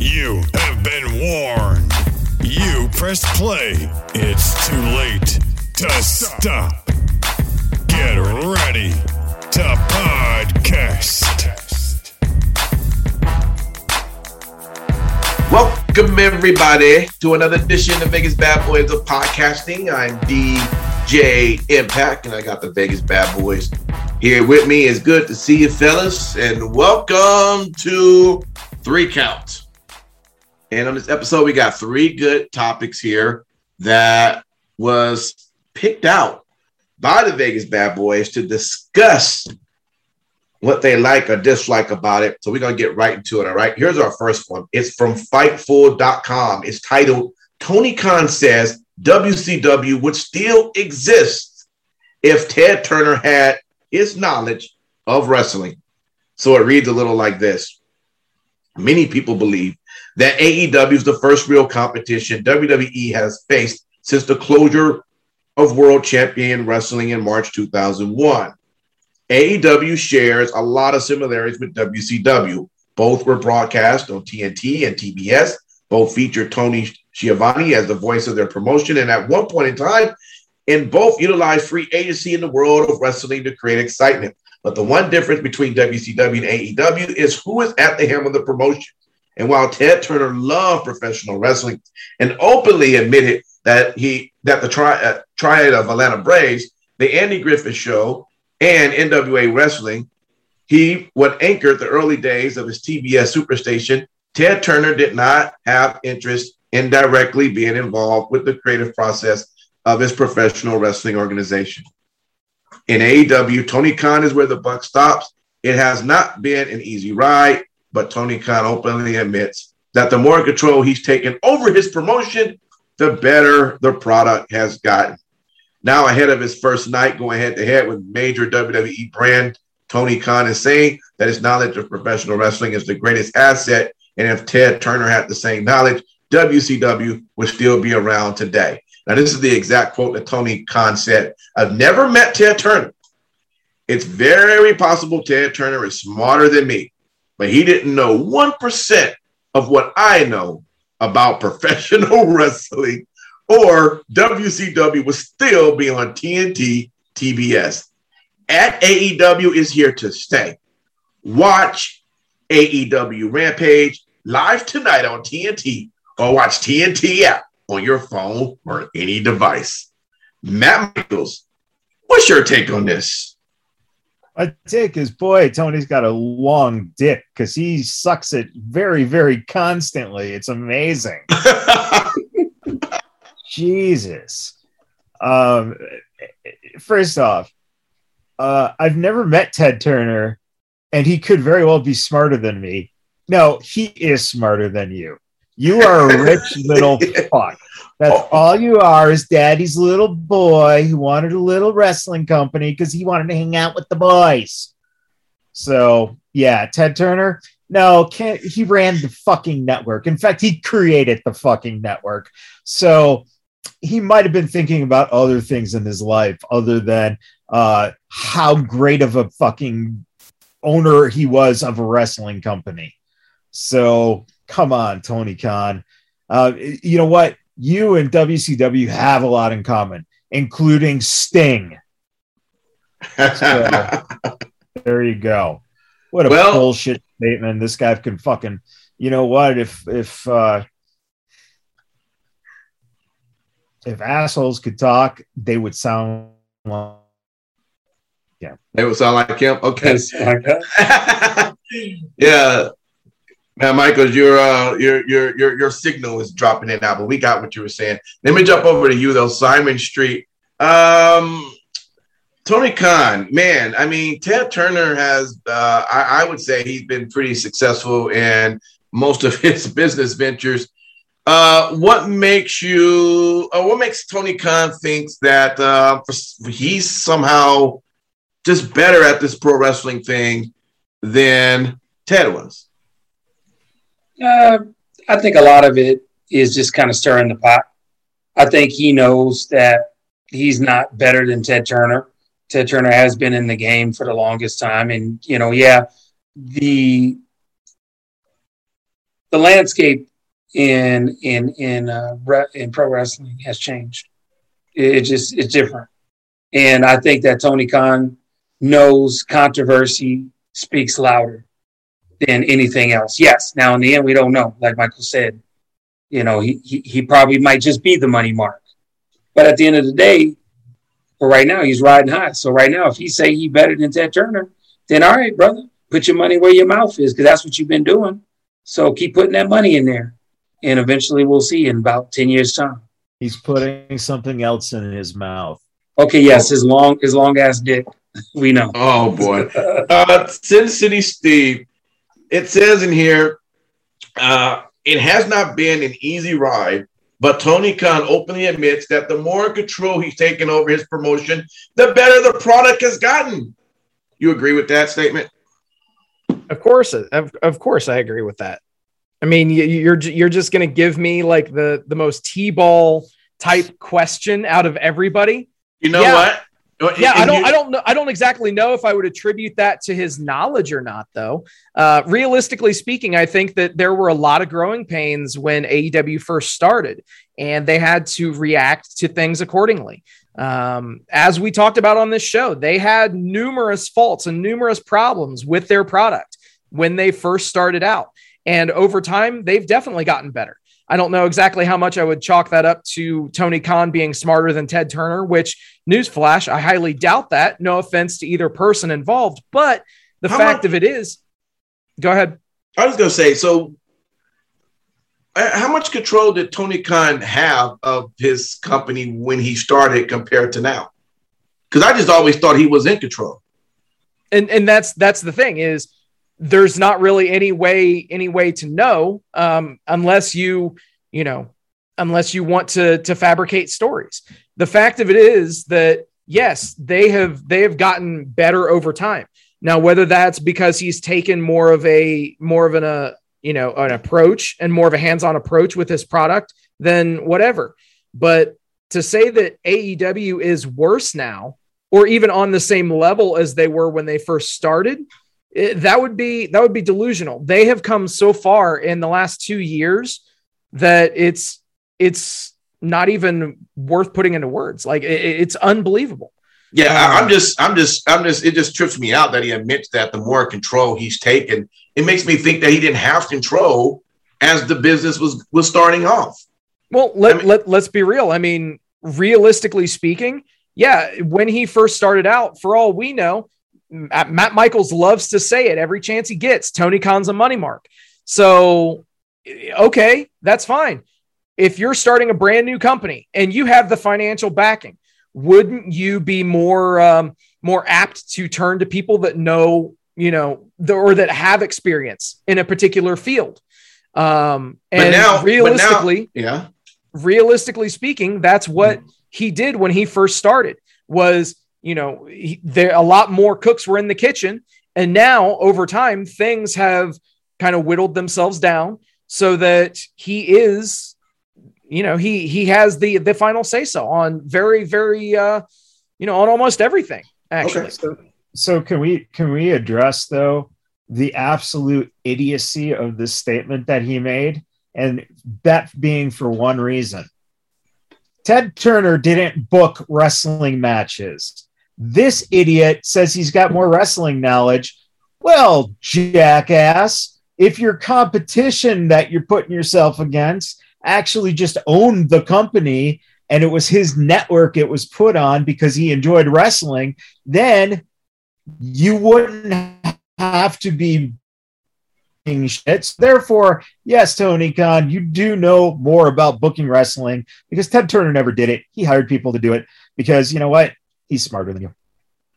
You have been warned. You pressed play. It's too late to stop. Get ready to podcast. Welcome everybody to another edition of Vegas Bad Boys of Podcasting. I'm DJ Impact, and I got the Vegas Bad Boys here with me. It's good to see you, fellas, and welcome to Three Counts. And on this episode, we got three good topics here that was picked out by the Vegas Bad Boys to discuss what they like or dislike about it. So we're going to get right into it. All right. Here's our first one. It's from Fightful.com. It's titled Tony Khan says WCW would still exist if Ted Turner had his knowledge of wrestling. So it reads a little like this Many people believe that AEW is the first real competition WWE has faced since the closure of World Champion Wrestling in March 2001. AEW shares a lot of similarities with WCW. Both were broadcast on TNT and TBS. Both featured Tony Schiavone as the voice of their promotion. And at one point in time, and both utilized free agency in the world of wrestling to create excitement. But the one difference between WCW and AEW is who is at the helm of the promotion. And while Ted Turner loved professional wrestling and openly admitted that he that the tri- uh, triad of Atlanta Braves, the Andy Griffith Show, and NWA Wrestling, he would anchor the early days of his TBS superstation. Ted Turner did not have interest in directly being involved with the creative process of his professional wrestling organization. In AEW, Tony Khan is where the buck stops. It has not been an easy ride, but Tony Khan openly admits that the more control he's taken over his promotion, the better the product has gotten. Now, ahead of his first night going head to head with major WWE brand, Tony Khan is saying that his knowledge of professional wrestling is the greatest asset. And if Ted Turner had the same knowledge, WCW would still be around today. Now, this is the exact quote that Tony Khan said I've never met Ted Turner. It's very possible Ted Turner is smarter than me, but he didn't know 1% of what I know about professional wrestling or WCW was still be on TNT TBS. At AEW is here to stay. Watch AEW Rampage live tonight on TNT or watch TNT app on your phone or any device. Matt Michaels, what's your take on this? My take is, boy, Tony's got a long dick because he sucks it very, very constantly. It's amazing. Jesus. Um, first off, uh, I've never met Ted Turner, and he could very well be smarter than me. No, he is smarter than you. You are a rich little fuck. That's Oh. all you are is daddy's little boy who wanted a little wrestling company because he wanted to hang out with the boys. So, yeah, Ted Turner, no, can't, he ran the fucking network. In fact, he created the fucking network. So, he might have been thinking about other things in his life other than uh, how great of a fucking owner he was of a wrestling company. So come on, Tony Khan. Uh, you know what? You and WCW have a lot in common, including Sting. So, there you go. What a Well- bullshit statement. This guy can fucking. You know what? If if uh, if assholes could talk, they would sound like yeah. They would sound like him. Okay. Okay. yeah. Now, Michael, your uh, your your your your signal is dropping in now, but we got what you were saying. Let me jump over to you though, Simon Street. Um, Tony Khan, man, I mean, Ted Turner has, uh, I, I would say, he's been pretty successful in most of his business ventures. Uh, what makes you? Uh, what makes Tony Khan thinks that uh, he's somehow just better at this pro wrestling thing than Ted was? Uh, I think a lot of it is just kind of stirring the pot. I think he knows that he's not better than Ted Turner. Ted Turner has been in the game for the longest time, and you know, yeah, the the landscape in in in uh, in pro wrestling has changed. It, it just it's different, and I think that Tony Khan knows controversy speaks louder than anything else. Yes, now in the end we don't know. Like Michael said, you know he he, he probably might just be the money mark, but at the end of the day, for right now he's riding high. So right now, if he say he better than Ted Turner, then all right, brother, put your money where your mouth is because that's what you've been doing. So keep putting that money in there and eventually we'll see in about 10 years time he's putting something else in his mouth okay yes his long his long ass dick we know oh boy uh sin city steve it says in here uh it has not been an easy ride but Tony Khan openly admits that the more control he's taken over his promotion, the better the product has gotten. You agree with that statement? Of course, of, of course, I agree with that. I mean, you're you're just going to give me like the the most t-ball type question out of everybody. You know yeah. what? Yeah, I don't, I don't know. I don't exactly know if I would attribute that to his knowledge or not, though. Uh, realistically speaking, I think that there were a lot of growing pains when AEW first started, and they had to react to things accordingly. Um, as we talked about on this show, they had numerous faults and numerous problems with their product when they first started out. And over time, they've definitely gotten better. I don't know exactly how much I would chalk that up to Tony Khan being smarter than Ted Turner, which, newsflash, I highly doubt that. No offense to either person involved. But the how fact much, of it is, go ahead. I was going to say, so uh, how much control did Tony Khan have of his company when he started compared to now? Because I just always thought he was in control. And and that's that's the thing is there's not really any way any way to know um, unless you you know unless you want to to fabricate stories. The fact of it is that yes they have they have gotten better over time. Now whether that's because he's taken more of a more of an uh, you know an approach and more of a hands-on approach with his product then whatever. But to say that AEW is worse now or even on the same level as they were when they first started it, that would be that would be delusional. They have come so far in the last two years that it's it's not even worth putting into words. Like it, it's unbelievable. Yeah, um, I'm just, I'm just, I'm just. It just trips me out that he admits that the more control he's taken, it makes me think that he didn't have control as the business was was starting off. Well, let I mean, let let's be real. I mean, realistically speaking, yeah, when he first started out, for all we know, Matt Michaels loves to say it every chance he gets. Tony Khan's a money mark. So, okay, that's fine. If you're starting a brand new company and you have the financial backing, wouldn't you be more um, more apt to turn to people that know, you know, the, or that have experience in a particular field? Um, and now, realistically, now, yeah, realistically speaking, that's what he did when he first started. Was you know, he, there a lot more cooks were in the kitchen, and now over time things have kind of whittled themselves down so that he is, you know, he he has the the final say so on very very uh, you know, on almost everything actually. Okay. So, so can we can we address though the absolute idiocy of this statement that he made, and that being for one reason. Ted Turner didn't book wrestling matches. This idiot says he's got more wrestling knowledge. Well, jackass, if your competition that you're putting yourself against actually just owned the company and it was his network it was put on because he enjoyed wrestling, then you wouldn't have to be shit. Therefore, yes, Tony Khan, you do know more about booking wrestling because Ted Turner never did it. He hired people to do it because you know what? He's smarter than you.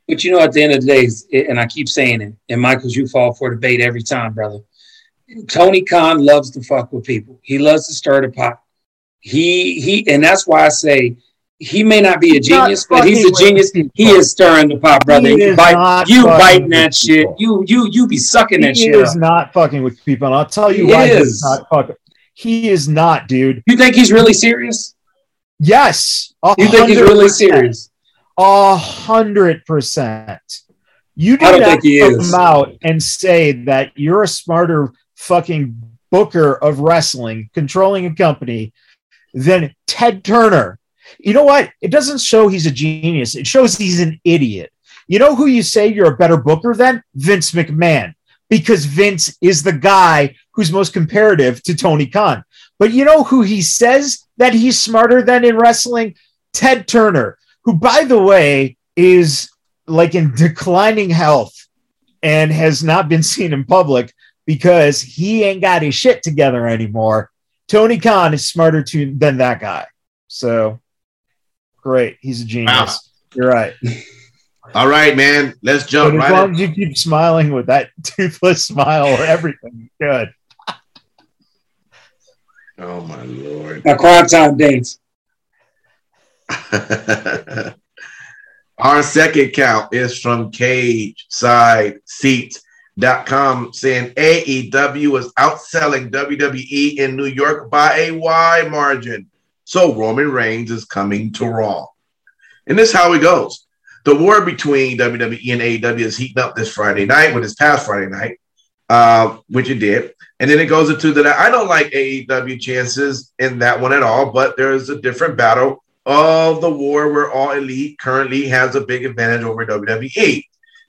But you know, at the end of the day, and I keep saying it, and Michaels, you fall for the bait every time, brother. Tony Khan loves to fuck with people. He loves to stir the pot. He he, and that's why I say he may not be a genius, but he's a genius. He is stirring the pot, brother. You, bite, you biting that shit. You you you be sucking that shit. He is up. not fucking with people. And I'll tell you why He why is. he's not fucking. He is not, dude. You think he's really serious? Yes. a You think he's really serious? A hundred percent. You do not think he come is. out and say that you're a smarter fucking booker of wrestling, controlling a company, than Ted Turner. You know what? It doesn't show he's a genius. It shows he's an idiot. You know who you say you're a better booker than? Vince McMahon, because Vince is the guy who's most comparative to Tony Khan. But you know who he says that he's smarter than in wrestling? Ted Turner, who, by the way, is like in declining health and has not been seen in public because he ain't got his shit together anymore. Tony Khan is smarter to, than that guy. So great. He's a genius. Wow. You're right. All right, man. Let's jump. But jump as right long in. as you keep smiling with that toothless smile or everything, good. Oh my lord. Now, crime time dates. Our second count is from CageSideSeats.com saying AEW is outselling WWE in New York by a wide margin. So Roman Reigns is coming to Raw. And this is how it goes. The war between WWE and AEW is heating up this Friday night, with this past Friday night, uh, which it did. And then it goes into that. I don't like AEW chances in that one at all, but there's a different battle of the war where All Elite currently has a big advantage over WWE.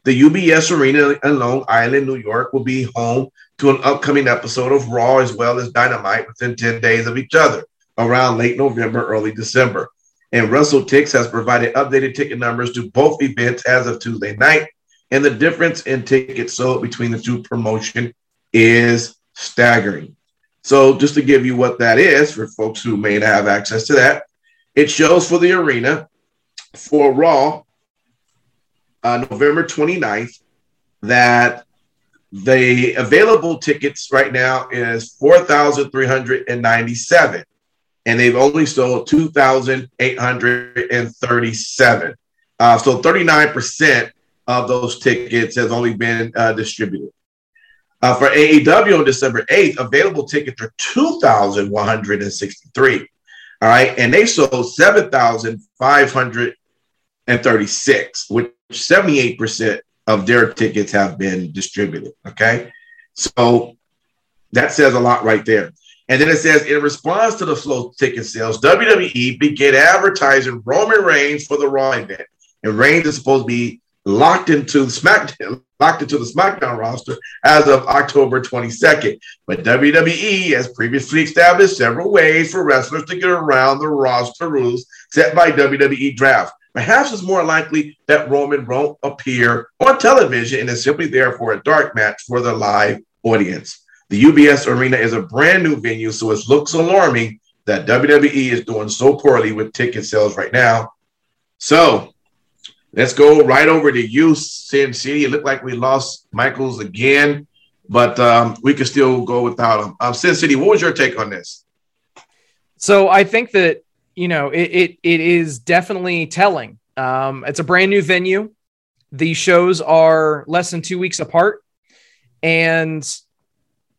The UBS Arena in Long Island, New York, will be home to an upcoming episode of Raw as well as Dynamite within 10 days of each other around late November, early December. And WrestleTix has provided updated ticket numbers to both events as of Tuesday night. And the difference in tickets sold between the two promotion is staggering. So, just to give you what that is for folks who may not have access to that, it shows for the arena for Raw uh, November 29th that the available tickets right now is 4,397 and they've only sold 2,837. Uh, so 39% of those tickets has only been uh, distributed. Uh, for AEW on December 8th, available tickets are 2,163. All right. And they sold 7,536, which 78% of their tickets have been distributed. Okay. So that says a lot right there. And then it says, in response to the slow ticket sales, WWE began advertising Roman Reigns for the Raw event. And Reigns is supposed to be locked into SmackDown, locked into the SmackDown roster as of October 22nd. But WWE has previously established several ways for wrestlers to get around the roster rules set by WWE Draft. Perhaps it's more likely that Roman won't appear on television and is simply there for a dark match for the live audience. The UBS Arena is a brand new venue, so it looks alarming that WWE is doing so poorly with ticket sales right now. So let's go right over to you, Sin City. It looked like we lost Michaels again, but um, we could still go without him. Um, Sin City, what was your take on this? So I think that you know it it, it is definitely telling. Um, it's a brand new venue. The shows are less than two weeks apart, and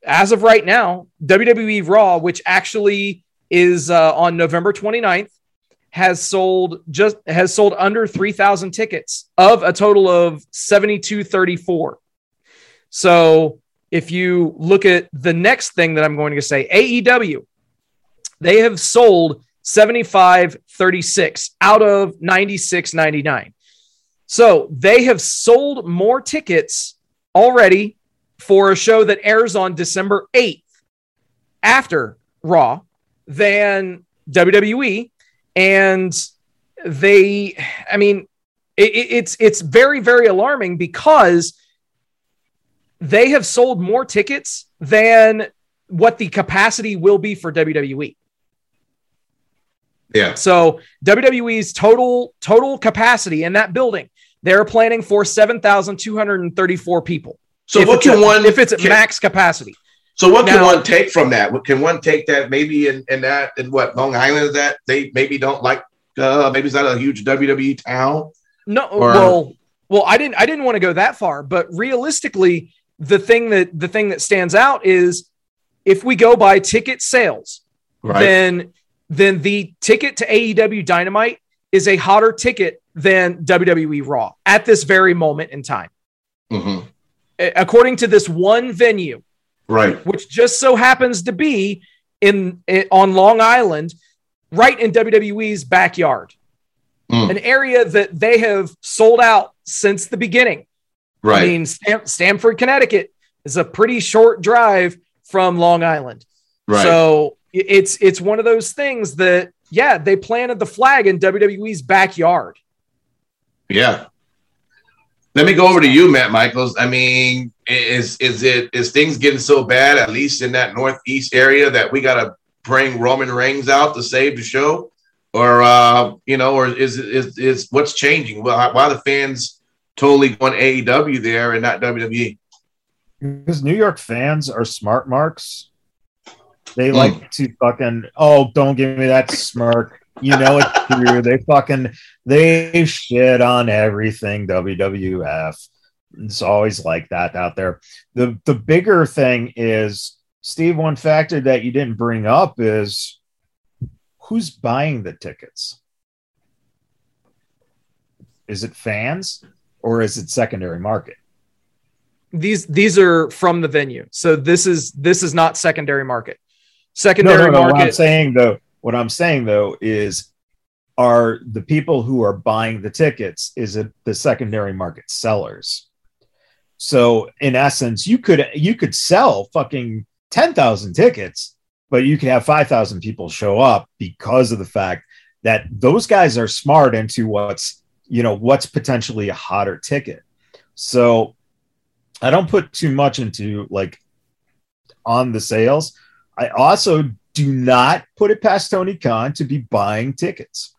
as of right now, WWE Raw, which actually is uh, on November 29th, has sold just has sold under 3,000 tickets of a total of 7234. So if you look at the next thing that I'm going to say, AEW, they have sold 7536 out of 9699. So they have sold more tickets already for a show that airs on December 8th after Raw than WWE. And they, I mean, it, it- it's it's very, very alarming because they have sold more tickets than what the capacity will be for WWE. Yeah. So WWE's total total capacity in that building, they're planning for 7,234 people. So if what it's can one if it's at can- max capacity. So what can one take from that? What can one take that maybe in, in that in what Long Island is that they maybe don't like uh maybe it's not a huge WWE town. No, Or- well, well, I didn't, I didn't want to go that far, but realistically, the thing that the thing that stands out is if we go by ticket sales, then then the ticket to AEW Dynamite is a hotter ticket than WWE Raw at this very moment in time, Mhm. According to this one venue, Right. which just so happens to be in, in on Long Island, right in WWE's backyard, Mm. an area that they have sold out since the beginning. Right. I mean, Stam- Stamford, Connecticut is a pretty short drive from Long Island. right. So it's it's one of those things that yeah, they planted the flag in WWE's backyard. Yeah. Let me go over to you, Matt Michaels. I mean, is is it is things getting so bad, at least in that northeast area, that we gotta bring Roman Reigns out to save the show? Or uh, you know, or is is is what's changing? Well, why are the fans totally going AEW there and not? WWE? Because New York fans are smart marks. They Hmm. like to fucking oh, don't give me that smirk. You know it's true. They fucking they shit on everything WWF. It's always like that out there. The the bigger thing is Steve, one factor that you didn't bring up is who's buying the tickets? Is it fans or is it secondary market? These these are from the venue, so this is this is not secondary market. No, Secondary no, no. I'm market. saying though, what I'm saying though is, are the people who are buying the tickets is it the secondary market sellers? So in essence, you could you could sell fucking ten thousand tickets, but you could have five thousand people show up because of the fact that those guys are smart into what's you know what's potentially a hotter ticket. So I don't put too much into like on the sales. I also do not put it past Tony Khan to be buying tickets.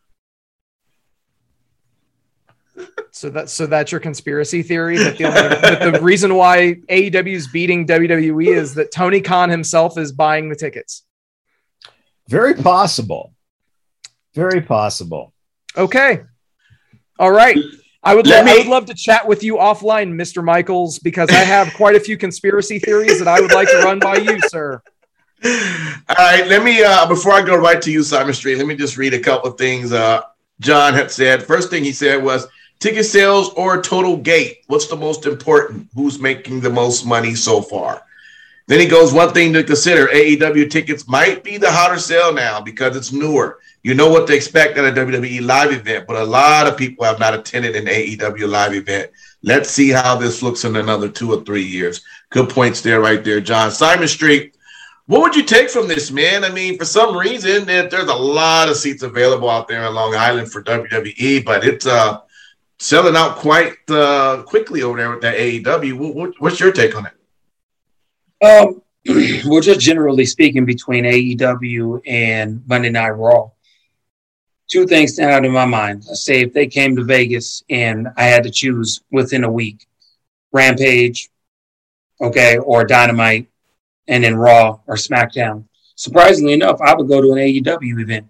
So that so that's your conspiracy theory that the only, that the reason why AEW is beating WWE is that Tony Khan himself is buying the tickets. Very possible. Very possible. Okay. All right. I would, Let lo- I would love to chat with you offline, Mr. Michaels, because I have quite a few conspiracy theories that I would like to run by you, sir. All right, let me uh before I go right to you, Simon Street, let me just read a couple of things uh John had said. First thing he said was ticket sales or total gate. What's the most important? Who's making the most money so far? Then he goes, one thing to consider AEW tickets might be the hotter sale now because it's newer. You know what to expect at a WWE live event, but a lot of people have not attended an AEW live event. Let's see how this looks in another two or three years. Good points there, right there, John. Simon Street, what would you take from this, man? I mean, for some reason, there- there's a lot of seats available out there in Long Island for WWE, but it's uh, selling out quite uh, quickly over there with that AEW. What, what, what's your take on it? Um, well, just generally speaking, between AEW and Monday Night Raw, two things stand out in my mind. Let's say if they came to Vegas and I had to choose within a week, Rampage, okay, or Dynamite, and then Raw or SmackDown. Surprisingly enough, I would go to an AEW event.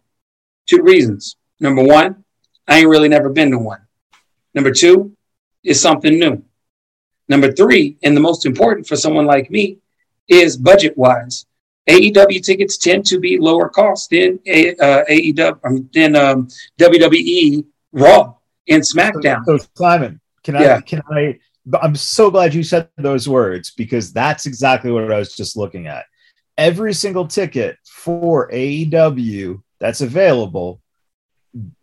Two reasons. Number one, I ain't really never been to one. Number two, it's something new. Number three, and the most important for someone like me, is budget wise. AEW tickets tend to be lower cost than A- uh, AEW um, than um, WWE Raw and SmackDown. So, Simon, can I Yeah. can I I'm so glad you said those words because that's exactly what I was just looking at. Every single ticket for AEW that's available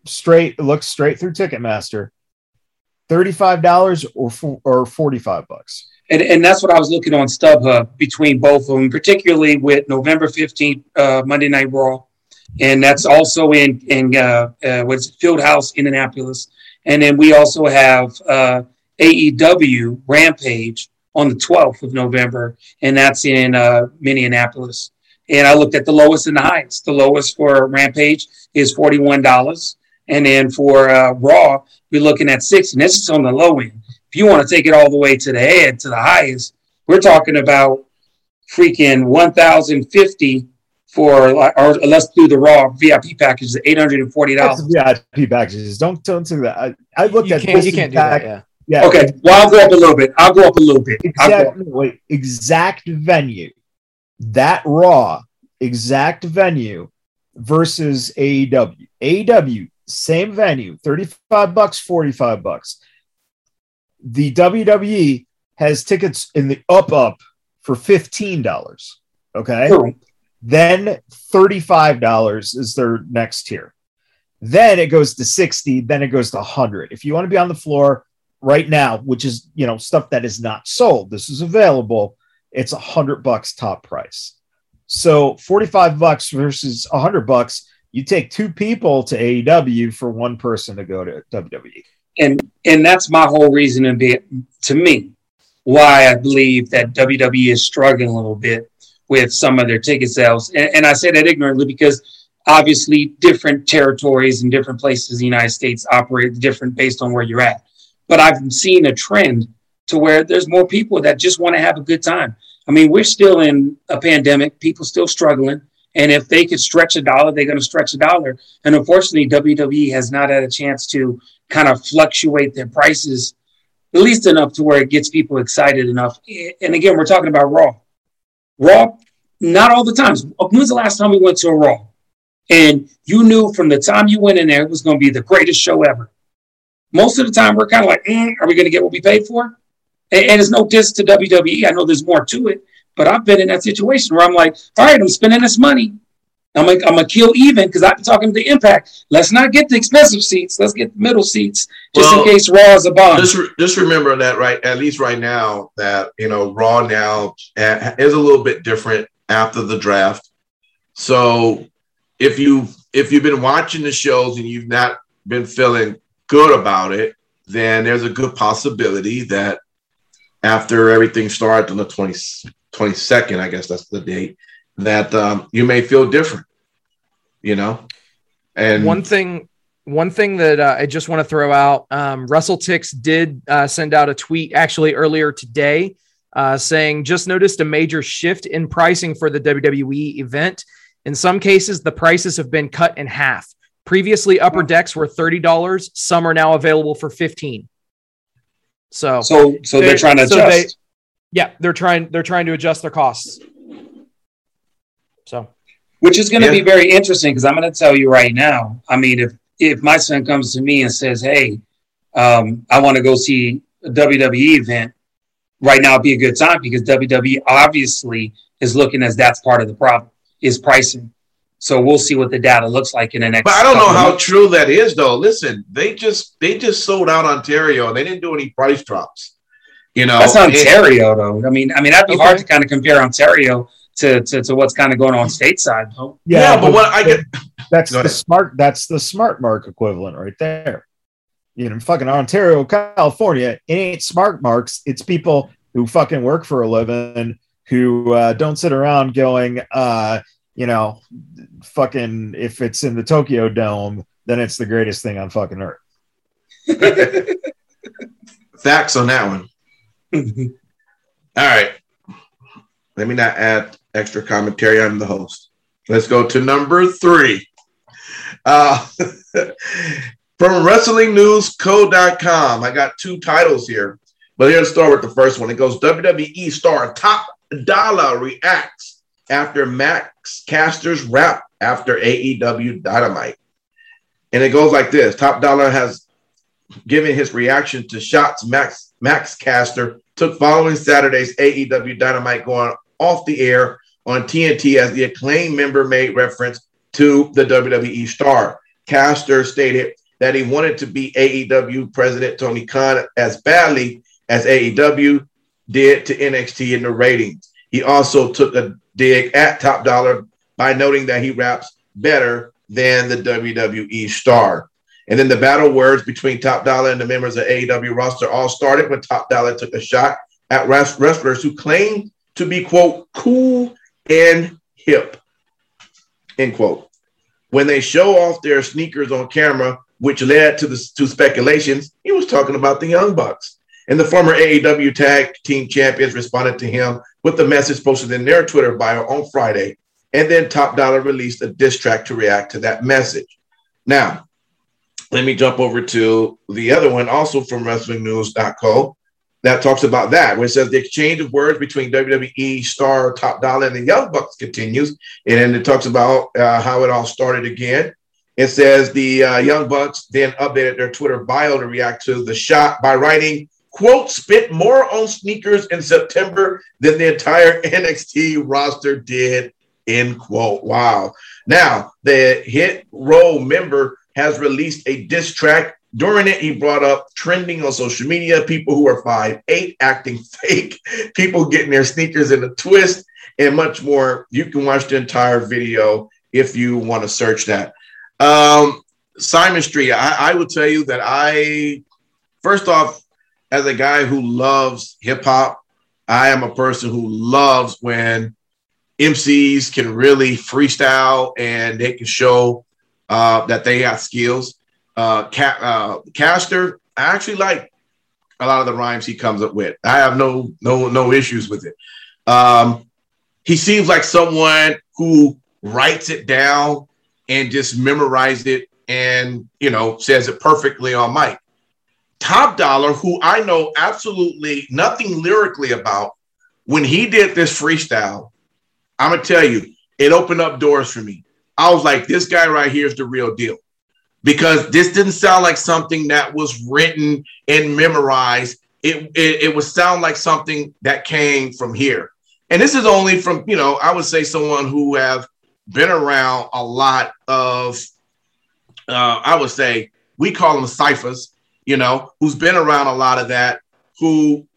straight looks straight through Ticketmaster. $35 or fo- or 45 bucks. And, and that's what I was looking on StubHub between both of them, particularly with November 15th, uh, Monday Night Raw. And that's also in, in uh, uh, what's Fieldhouse, Indianapolis. And then we also have uh, AEW Rampage on the 12th of November, and that's in uh, Minneapolis. And I looked at the lowest and the highest. The lowest for Rampage is $41. And then for uh, Raw, we're looking at 60 And this is on the low end if you want to take it all the way to the head to the highest, we're talking about freaking 1050 for like, or let's do the raw VIP package, eight hundred and forty dollars. VIP packages. Don't don't do that. I, I looked You at can't, this you can't do pack- that. Yeah. Okay, well I'll go up a little bit. I'll go up a little bit. I'll Exact, wait, exact venue. That Raw, exact venue versus AEW. AEW, same venue, 35 bucks, 45 bucks. The WWE has tickets in the up up for $15. Okay. True. Then $35 is their next tier. Then it goes to 60, then it goes to 100. If you want to be on the floor right now, which is, you know, stuff that is not sold, this is available, it's a 100 bucks top price. So 45 bucks versus a 100 bucks, you take two people to AEW for one person to go to. WWE. and and that's my whole reason to be to me why I believe that WWE is struggling a little bit with some of their ticket sales, and, and I say that ignorantly because obviously different territories and different places in the United States operate different based on where you're at. But I've seen a trend to where there's more people that just want to have a good time. I mean, we're still in a pandemic, people still struggling. And if they could stretch a dollar, they're going to stretch a dollar. And unfortunately, WWE has not had a chance to kind of fluctuate their prices at least enough to where it gets people excited enough. And again, we're talking about Raw. Raw, not all the times. When's the last time we went to a Raw? And you knew from the time you went in there, it was going to be the greatest show ever. Most of the time, we're kind of like, mm, are we going to get what we paid for? And, and it's no diss to WWE. I know there's more to it, but I've been in that situation where I'm like, all right, I'm spending this money. I'm like, I'm gonna kill even because I've been talking to the Impact. Let's not get the expensive seats. Let's get the middle seats just Well, in case Raw is a bomb. Just re- just remember that right at least right now that you know Raw now uh, is a little bit different after the draft. So if you if you've been watching the shows and you've not been feeling good about it, then there's a good possibility that after everything starts on the 20, 22nd, I guess that's the date, that um, you may feel different. You know, and one thing one thing that uh, I just want to throw out, um, WrestleTix did uh, send out a tweet actually earlier today uh, saying, just noticed a major shift in pricing for the WWE event. In some cases, the prices have been cut in half. Previously, upper decks were $30. Some are now available for 15 So, so, so they're, They're- trying to so adjust. yeah, they're trying, they're trying to adjust their costs. So, which is going to Yeah. be very interesting because I'm going to tell you right now. I mean, if if my son comes to me and says, "Hey, um, I want to go see a WWE event," right now would be a good time because WWE obviously is looking as that's part of the problem is pricing. So we'll see what the data looks like in the next. But I don't know how months. true that is, though. Listen, they just they just sold out Ontario and they didn't do any price drops. You know, That's And- Ontario, though. I mean, I mean that'd be Okay. hard to kind of compare Ontario to, to to what's kind of going on stateside. Though. Yeah, but what I get, that's the smart that's the smart mark equivalent right there. You know, fucking Ontario, California, it ain't smart marks. It's people who fucking work for a living who uh, don't sit around going, uh, you know, fucking if it's in the Tokyo Dome, then it's the greatest thing on fucking earth. facts on that one. All right, let me not add extra commentary. I'm the host. Let's go to number three. Uh, from WrestlingNewsCo.com, I got two titles here, but here's start with the first one. It goes WWE star Top Dolla reacts after Max Caster's rap after AEW Dynamite. And it goes like this Top Dolla has given his reaction to shots Max Max Caster took following Saturday's AEW Dynamite going off the air on TNT as the acclaimed member made reference to the WWE star. Caster stated that he wanted to be AEW president Tony Khan as badly as AEW did to NXT in the ratings. He also took a dig at Top Dolla by noting that he raps better than the WWE star. And then the battle words between Top Dolla and the members of AEW roster all started when Top Dolla took a shot at wres- wrestlers who claimed to be, quote, cool and hip, end quote. When they show off their sneakers on camera, which led to the to speculations, he was talking about the Young Bucks. And the former AEW tag team champions responded to him with the message posted in their Twitter bio on Friday. And then Top Dolla released a diss track to react to that message. Now, let me jump over to the other one, also from WrestlingNews.co, that talks about that, where it says the exchange of words between WWE star Top Dolla and the Young Bucks continues. And then it talks about uh, how it all started again. It says the uh, Young Bucks then updated their Twitter bio to react to the shot by writing, quote, spent more on sneakers in September than the entire NXT roster did, end quote. Wow. Now, the Hit Row member has released a diss track. During it, he brought up trending on social media people who are five eight acting fake, people getting their sneakers in a twist, and much more. You can watch the entire video if you want to search that. Um, Simon Street, I, I would tell you that I, first off, as a guy who loves hip hop, I am a person who loves when MCs can really freestyle and they can show uh, that they have skills. Uh, Ca- uh, Caster, I actually like a lot of the rhymes he comes up with. I have no no no issues with it. Um, he seems like someone who writes it down and just memorized it and you know says it perfectly on mic. Top Dolla, who I know absolutely nothing lyrically about, when he did this freestyle, I'm gonna tell you, it opened up doors for me. I was like, this guy right here is the real deal. Because this didn't sound like something that was written and memorized. It, it, it would sound like something that came from here. And this is only from, you know, I would say someone who have been around a lot of, uh, I would say, we call them ciphers, you know, who's been around a lot of that, who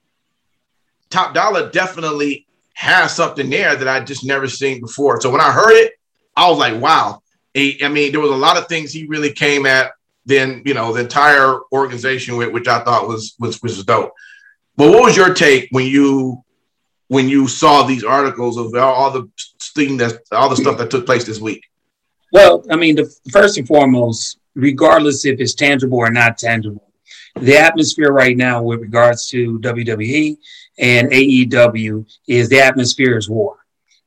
Top Dolla definitely has something there that I just never seen before. So when I heard it, I was like, wow. He, I mean, there was a lot of things he really came at. Then you know the entire organization with, which I thought was was was dope. But what was your take when you when you saw these articles of all the thing that all the stuff that took place this week? Well, I mean, the first and foremost, regardless if it's tangible or not tangible, the atmosphere right now with regards to WWE and AEW is the atmosphere is war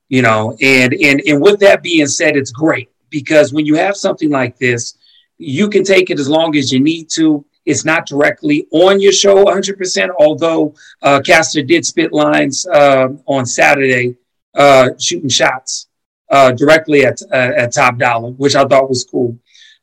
you know and and and with that being said it's great because when you have something like this you can take it as long as you need to. It's not directly on your show 100% although uh, caster did spit lines uh, on saturday uh, shooting shots uh, directly at, uh, at top dolla which i thought was cool.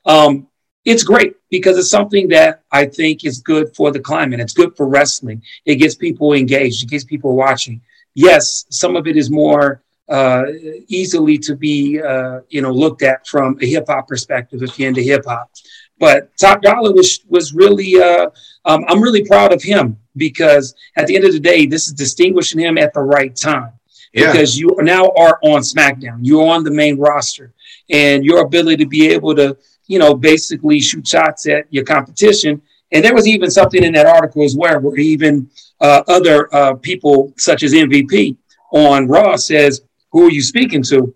Um, it's great because it's something that i think is good for the climate it's good for wrestling it gets people engaged it gets people watching yes some of it is more uh, easily to be uh, you know looked at from a hip hop perspective if you're into hip hop. But Top Dolla was was really uh, um, I'm really proud of him because at the end of the day, this is distinguishing him at the right time. Yeah. Because you now are on SmackDown, you're on the main roster, and your ability to be able to you know basically shoot shots at your competition. And there was even something in that article as well, where even uh, other uh, people such as MVP on Raw says who are you speaking to?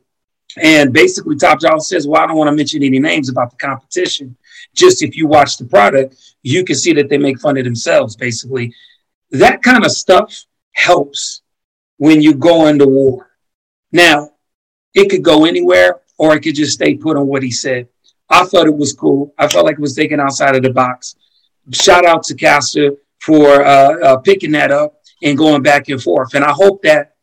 And basically, Top Dolla says, Well, I don't want to mention any names about the competition. Just if you watch the product, you can see that they make fun of themselves, basically. That kind of stuff helps when you go into war. Now, it could go anywhere or it could just stay put on what he said. I thought it was cool. I felt like it was thinking outside of the box. Shout out to Caster for uh, uh, picking that up and going back and forth. And I hope that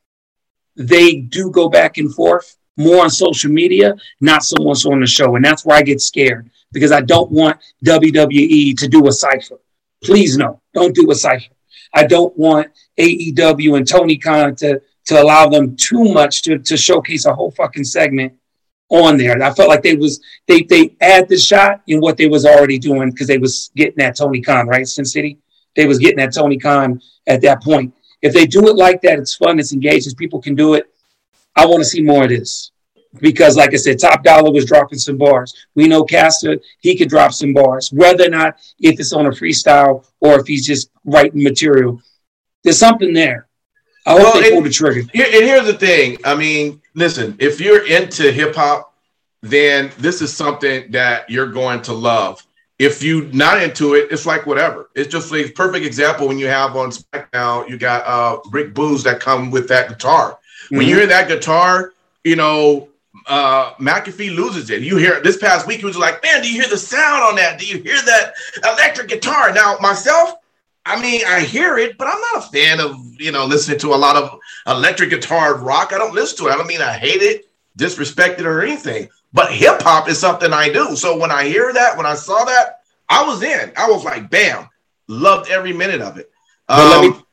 they do go back and forth more on social media, not so much on the show. And that's where I get scared because I don't want WWE to do a cipher. Please no, don't do a cipher. I don't want AEW and Tony Khan to, to allow them too much to, to showcase a whole fucking segment on there. And I felt like they was they they add the shot in what they was already doing because they was getting at Tony Khan, right? Sin City. They was getting at Tony Khan at that point. If they do it like that, it's fun, it's engaged, people can do it. I want to see more of this because, like I said, Top Dolla was dropping some bars. We know Caster, he could drop some bars, whether or not if it's on a freestyle or if he's just writing material. There's something there. I well, they pull the trigger. And here's the thing. I mean, listen, if you're into hip hop, then this is something that you're going to love. if you're not into it, it's like whatever. It's just a perfect example when you have on SmackDown, you got uh Rick Boogs that come with that guitar. Mm-hmm. When you hear that guitar, you know, uh McAfee loses it. You hear this past week, he was like, Man, do you hear the sound on that? Do you hear that electric guitar? Now, myself, I mean, I hear it, but I'm not a fan of, you know, listening to a lot of electric guitar rock. I don't listen to it. I don't mean I hate it, disrespect it, or anything. But hip hop is something I do. So when I hear that, when I saw that, I was in. I was like, bam, loved every minute of it. Um, let, me, um,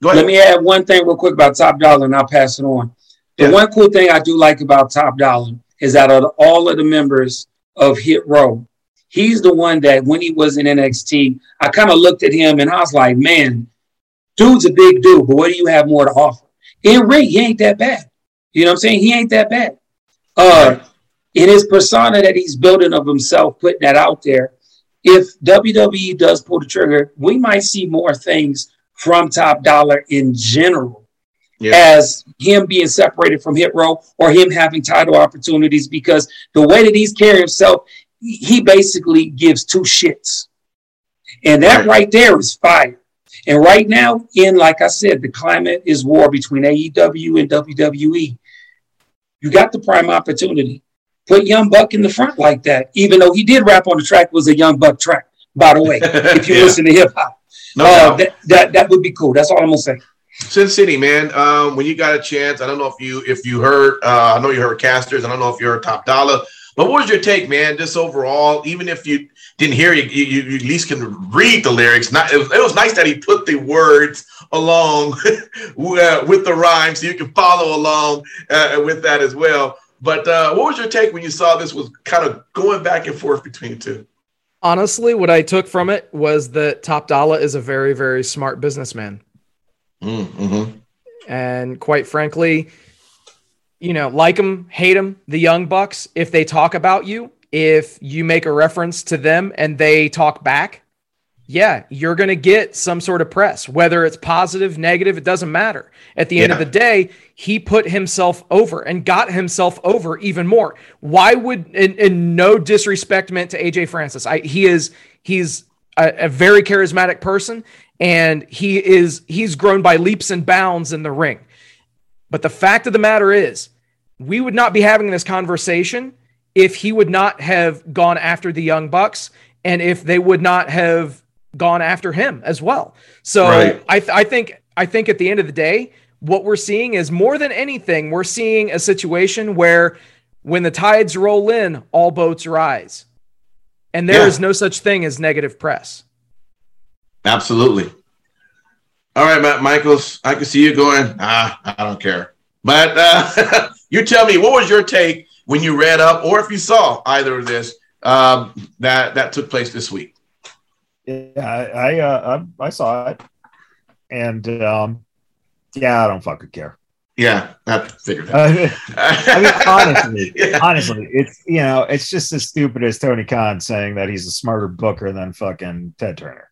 let me add one thing real quick about Top Dolla, and I'll pass it on. The yeah. one cool thing I do like about Top Dolla is that of all of the members of Hit Row, he's the one that when he was in NXT, I kind of looked at him and I was like, man, dude's a big dude, but what do you have more to offer? In ring, he ain't that bad. You know what I'm saying? He ain't that bad. Uh, in his persona that he's building of himself, putting that out there, if WWE does pull the trigger, we might see more things from Top Dolla in general yeah. as him being separated from Hit Row or him having title opportunities because the way that he's carrying himself, he basically gives two shits. And that right, there is fire. And right now, in like I said, the climate is war between AEW and WWE. You got the prime opportunity put Young Buck in the front like that, even though he did rap on the track was a Young Buck track, by the way, if you yeah. listen to hip hop. No uh, that, that, that would be cool. That's all I'm gonna say. Sin City, man. Um, when you got a chance, I don't know if you if you heard. Uh, I know you heard Casters. I don't know if you heard Top Dolla. But what was your take, man? Just overall, even if you didn't hear, you, you, you at least can read the lyrics. Not, it was, it was nice that he put the words along uh, with the rhyme, so you can follow along uh, with that as well. But uh, what was your take when you saw this was kind of going back and forth between the two? Honestly, what I took from it was that Top Dolla is a very, very smart businessman. Mm-hmm. And quite frankly, you know, like them, hate them, the Young Bucks, if they talk about you, if you make a reference to them and they talk back, yeah, you're going to get some sort of press, whether it's positive, negative, it doesn't matter. At the yeah. end of the day, he put himself over and got himself over even more. Why would, and, and no disrespect meant to AJ Francis, I, he is, he's a, a very charismatic person and he is, he's grown by leaps and bounds in the ring. But the fact of the matter is, we would not be having this conversation if he would not have gone after the Young Bucks and if they would not have gone after him as well. So right. I, th- I think I think at the end of the day, what we're seeing is more than anything, we're seeing a situation where when the tides roll in, all boats rise. And there yeah. is no such thing as negative press. Absolutely. All right, Matt Michaels, I can see you going, ah, I don't care. But uh, you tell me, what was your take when you read up, or if you saw either of this um, that that took place this week? Yeah, I I, uh, I, I saw it, and um, yeah, I don't fucking care. Yeah, I figured that. I mean, honestly, yeah. honestly, it's you know, it's just as stupid as Tony Khan saying that he's a smarter booker than fucking Ted Turner.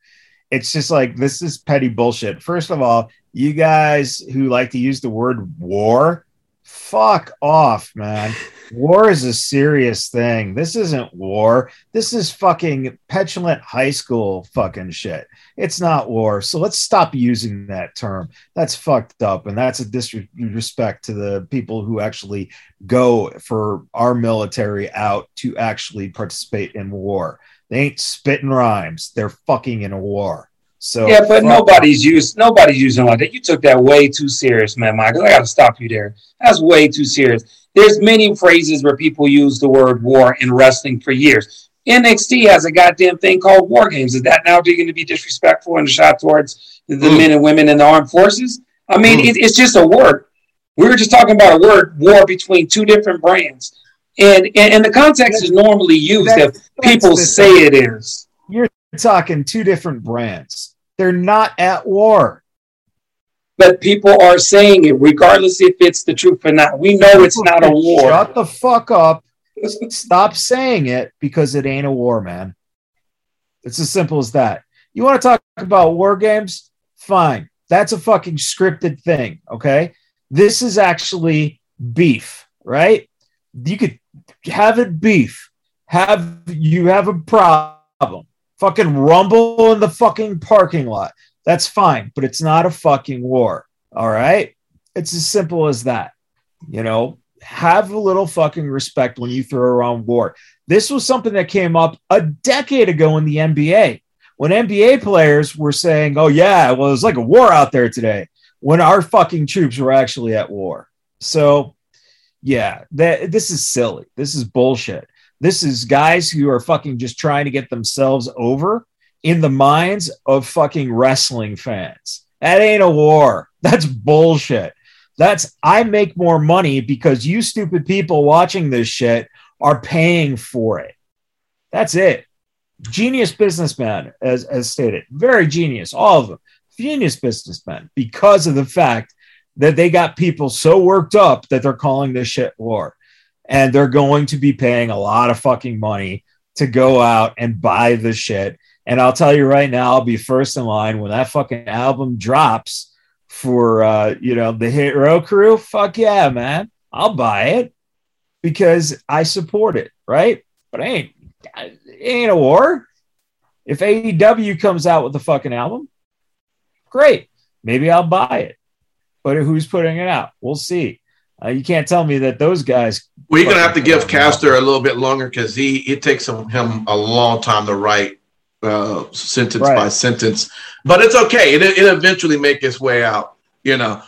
It's just like this is petty bullshit. First of all, you guys who like to use the word war, fuck off, man. War is a serious thing. This isn't war. This is fucking petulant high school fucking shit. It's not war. So let's stop using that term. That's fucked up. And that's a disrespect to the people who actually go for our military out to actually participate in war. They ain't spitting rhymes. They're fucking in a war. So yeah, but nobody's used nobody's using like that. You took that way too serious, man, Michael. I got to stop you there. That's way too serious. There's many phrases where people use the word war in wrestling for years. NXT has a goddamn thing called war games. Is that now going to be disrespectful and a shot towards the mm. men and women in the armed forces? I mean, mm. it, it's just a word. We were just talking about a word war between two different brands. And, and, and the context is normally used if people say it is. You're talking two different brands. They're not at war but people are saying it regardless if it's the truth or not. We know it's not a war. Shut the fuck up. Stop saying it because it ain't a war, man. It's as simple as that. You want to talk about war games? Fine. That's a fucking scripted thing, okay? This is actually beef, right? You could have it beef. Have you have a problem. Fucking rumble in the fucking parking lot. That's fine, but it's not a fucking war. All right. It's as simple as that. You know, have a little fucking respect when you throw around war. This was something that came up a decade ago in the NBA when NBA players were saying, oh, yeah, well, it's like a war out there today when our fucking troops were actually at war. So, yeah, that, this is silly. This is bullshit. This is guys who are fucking just trying to get themselves over in the minds of fucking wrestling fans. That ain't a war. That's bullshit. That's I make more money because you stupid people watching this shit are paying for it. That's it. Genius businessman, as, as stated. Very genius, all of them. Genius businessmen because of the fact that they got people so worked up that they're calling this shit war. And they're going to be paying a lot of fucking money to go out and buy the shit. And I'll tell you right now, I'll be first in line when that fucking album drops for uh, you know the Hit Row crew, fuck yeah, man, I'll buy it because I support it, right? But I ain't it ain't a war. If AEW comes out with the fucking album, great, maybe I'll buy it. But who's putting it out? We'll see. Uh, you can't tell me that those guys. Well, you're gonna have to give Caster a little bit longer because he it takes him, him a long time to write uh, sentence right. by sentence, but it's okay. It it eventually make its way out. You know.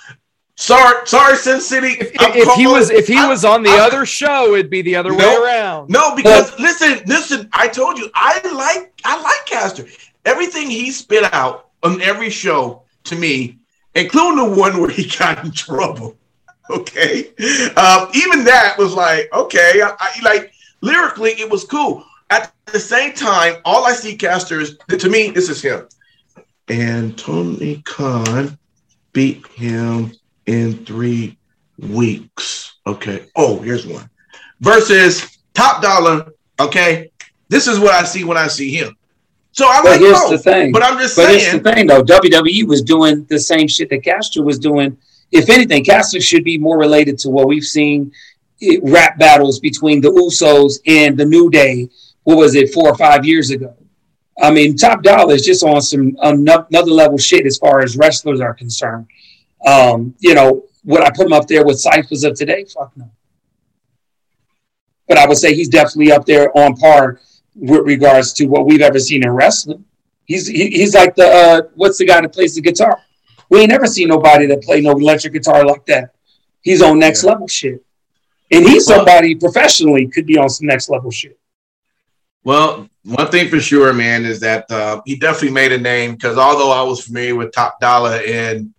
Sorry, sorry, Sin City. If, if he was if he I, was on the I, other show, it'd be the other no, way around. No, because but, listen, listen. I told you, I like I like Caster. Everything he spit out on every show to me, including the one where he got in trouble. Okay, um, even that was like okay. I, I, like lyrically, it was cool. At the same time, all I see Caster is to me, this is him. And Tony Khan beat him in three weeks. Okay. Oh, here's one. Versus Top Dolla. Okay. This is what I see when I see him. So but like, here's oh, the thing. But I'm just saying. but saying. Here's the thing, though. WWE was doing the same shit that Caster was doing. If anything, Caster should be more related to what we've seen rap battles between the Usos and the New Day what was it, four or five years ago. I mean, Top Dolla is just on some another level shit as far as wrestlers are concerned. Um, you know, would I put him up there with ciphers of today? Fuck no. But I would say he's definitely up there on par with regards to what we've ever seen in wrestling. He's he, he's like the uh, what's the guy that plays the guitar? We ain't never seen nobody that play no electric guitar like that. He's on next yeah. level shit, and he's somebody professionally could be on some next level shit. Well, one thing for sure, man, is that uh, he definitely made a name because although I was familiar with Top Dolla and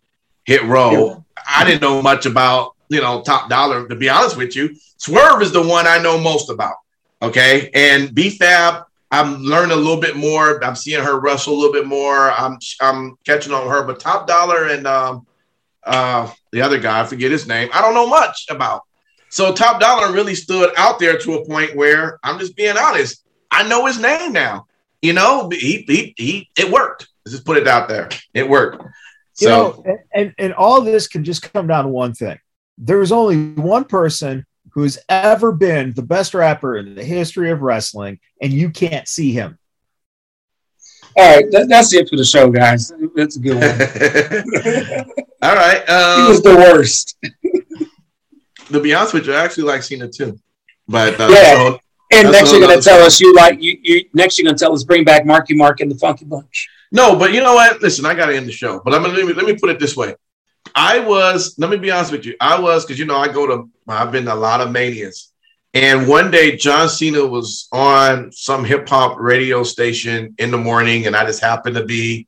Hit Row, yeah. I didn't know much about you know Top Dolla. To be honest with you, Swerve is the one I know most about. Okay, and B Fab, I'm learning a little bit more. I'm seeing her wrestle a little bit more. I'm I'm catching on her, but Top Dolla and um, uh, the other guy, I forget his name. I don't know much about. So Top Dolla really stood out there to a point where I'm just being honest. I know his name now. You know, he he he. It worked. Let's just put it out there. It worked. So, you know, and and all this can just come down to one thing. There's only one person who's ever been the best rapper in the history of wrestling, and you can't see him. All right, that, that's it for the show, guys. That's a good one. all right, um, he was the worst. to be honest with you, I actually like Cena too. But uh, yeah, so and next you're gonna tell us you like you, you next you're gonna tell us bring back Marky Mark and the Funky Bunch. No, but you know what? Listen, I gotta end the show. But I'm gonna let me, let me put it this way. I was, let me be honest with you. I was because you know I go to I've been a lot of manias. And one day John Cena was on some hip hop radio station in the morning, and I just happened to be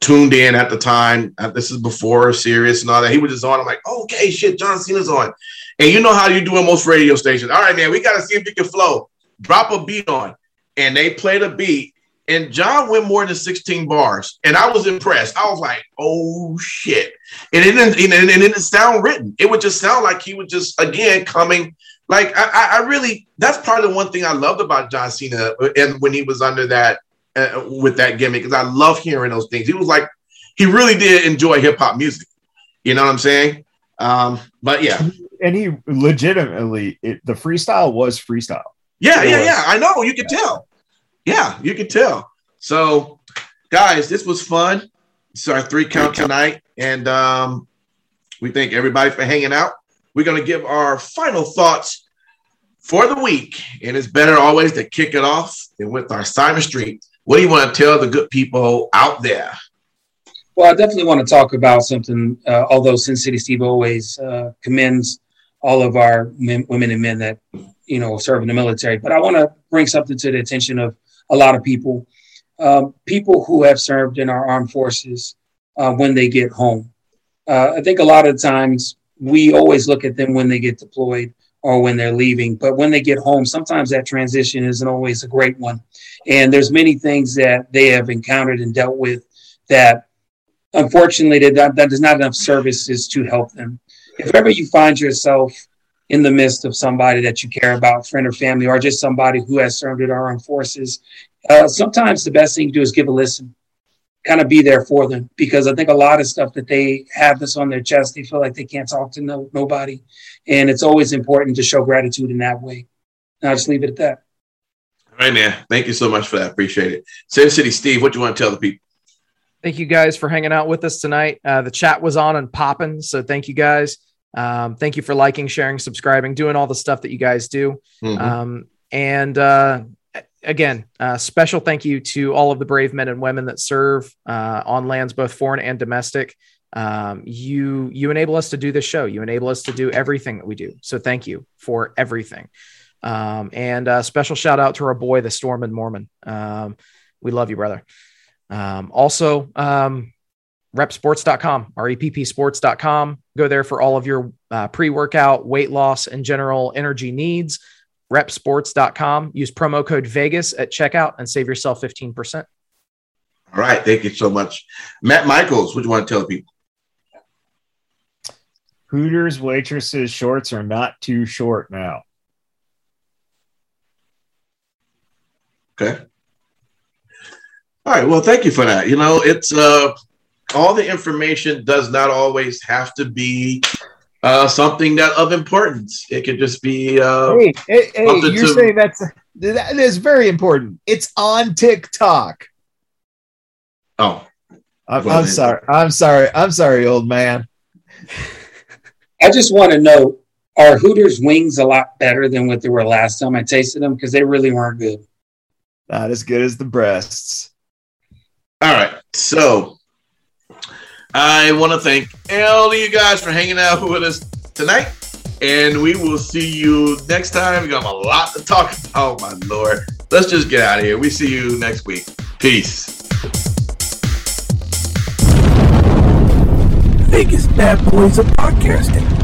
tuned in at the time. Uh, this is before Sirius and all that. He was just on. I'm like, okay, shit, John Cena's on. And you know how you do in most radio stations. All right, man, we got to see if you can flow. Drop a beat on. And they played a beat. And John went more than 16 bars. And I was impressed. I was like, oh shit. And it didn't, and it didn't sound written. It would just sound like he was just, again, coming. Like, I, I really, that's part of the one thing I loved about John Cena and when he was under that, uh, with that gimmick, because I love hearing those things. He was like, he really did enjoy hip hop music. You know what I'm saying? Um, but yeah and he legitimately it, the freestyle was freestyle. Yeah, it yeah, was. yeah. I know. You could tell. Yeah, you can tell. So, guys, this was fun. It's our three count tonight, and um, we thank everybody for hanging out. We're going to give our final thoughts for the week, and it's better always to kick it off and with our Simon Street. What do you want to tell the good people out there? Well, I definitely want to talk about something. Uh, although Sin City Steve always uh, commends all of our men, women and men that you know serve in the military, but I want to bring something to the attention of a lot of people, um, people who have served in our armed forces uh, when they get home. Uh, I think a lot of times we always look at them when they get deployed or when they're leaving, but when they get home, sometimes that transition isn't always a great one. And there's many things that they have encountered and dealt with that unfortunately that, that there's not enough services to help them. If ever you find yourself in the midst of somebody that you care about, friend or family, or just somebody who has served in our armed forces, uh, sometimes the best thing to do is give a listen, kind of be there for them, because I think a lot of stuff that they have this on their chest, they feel like they can't talk to no, nobody, and it's always important to show gratitude in that way. And I'll just leave it at that. All right, man. Thank you so much for that. Appreciate it. Sin City Steve, what do you want to tell the people? Thank you guys for hanging out with us tonight. Uh, the chat was on and popping, so thank you guys. Um, thank you for liking, sharing, subscribing, doing all the stuff that you guys do. Mm-hmm. Um, and uh, again, uh, special thank you to all of the brave men and women that serve uh, on lands both foreign and domestic. Um, you you enable us to do this show. You enable us to do everything that we do. So thank you for everything. Um, and uh, special shout out to our boy, the Storm and Mormon. Um, we love you, brother. Um, also, repsports.com, reppsports.com. Go there for all of your uh, pre workout, weight loss, and general energy needs. Repsports.com. Use promo code Vegas at checkout and save yourself 15%. All right. Thank you so much. Matt Michaels, what do you want to tell people? Hooters waitresses' shorts are not too short now. Okay. All right. Well, thank you for that. You know, it's uh, all the information does not always have to be uh, something that of importance. It could just be. Uh, hey, hey, hey you're to... saying that's that is very important. It's on TikTok. Oh, I'm, I'm sorry. I'm sorry. I'm sorry, old man. I just want to know: Are Hooters wings a lot better than what they were last time I tasted them? Because they really weren't good. Not as good as the breasts. All right. So I want to thank all of you guys for hanging out with us tonight. And we will see you next time. We got a lot to talk about, Oh, my lord. Let's just get out of here. We see you next week. Peace. Vegas BadBoyz of Podcasting.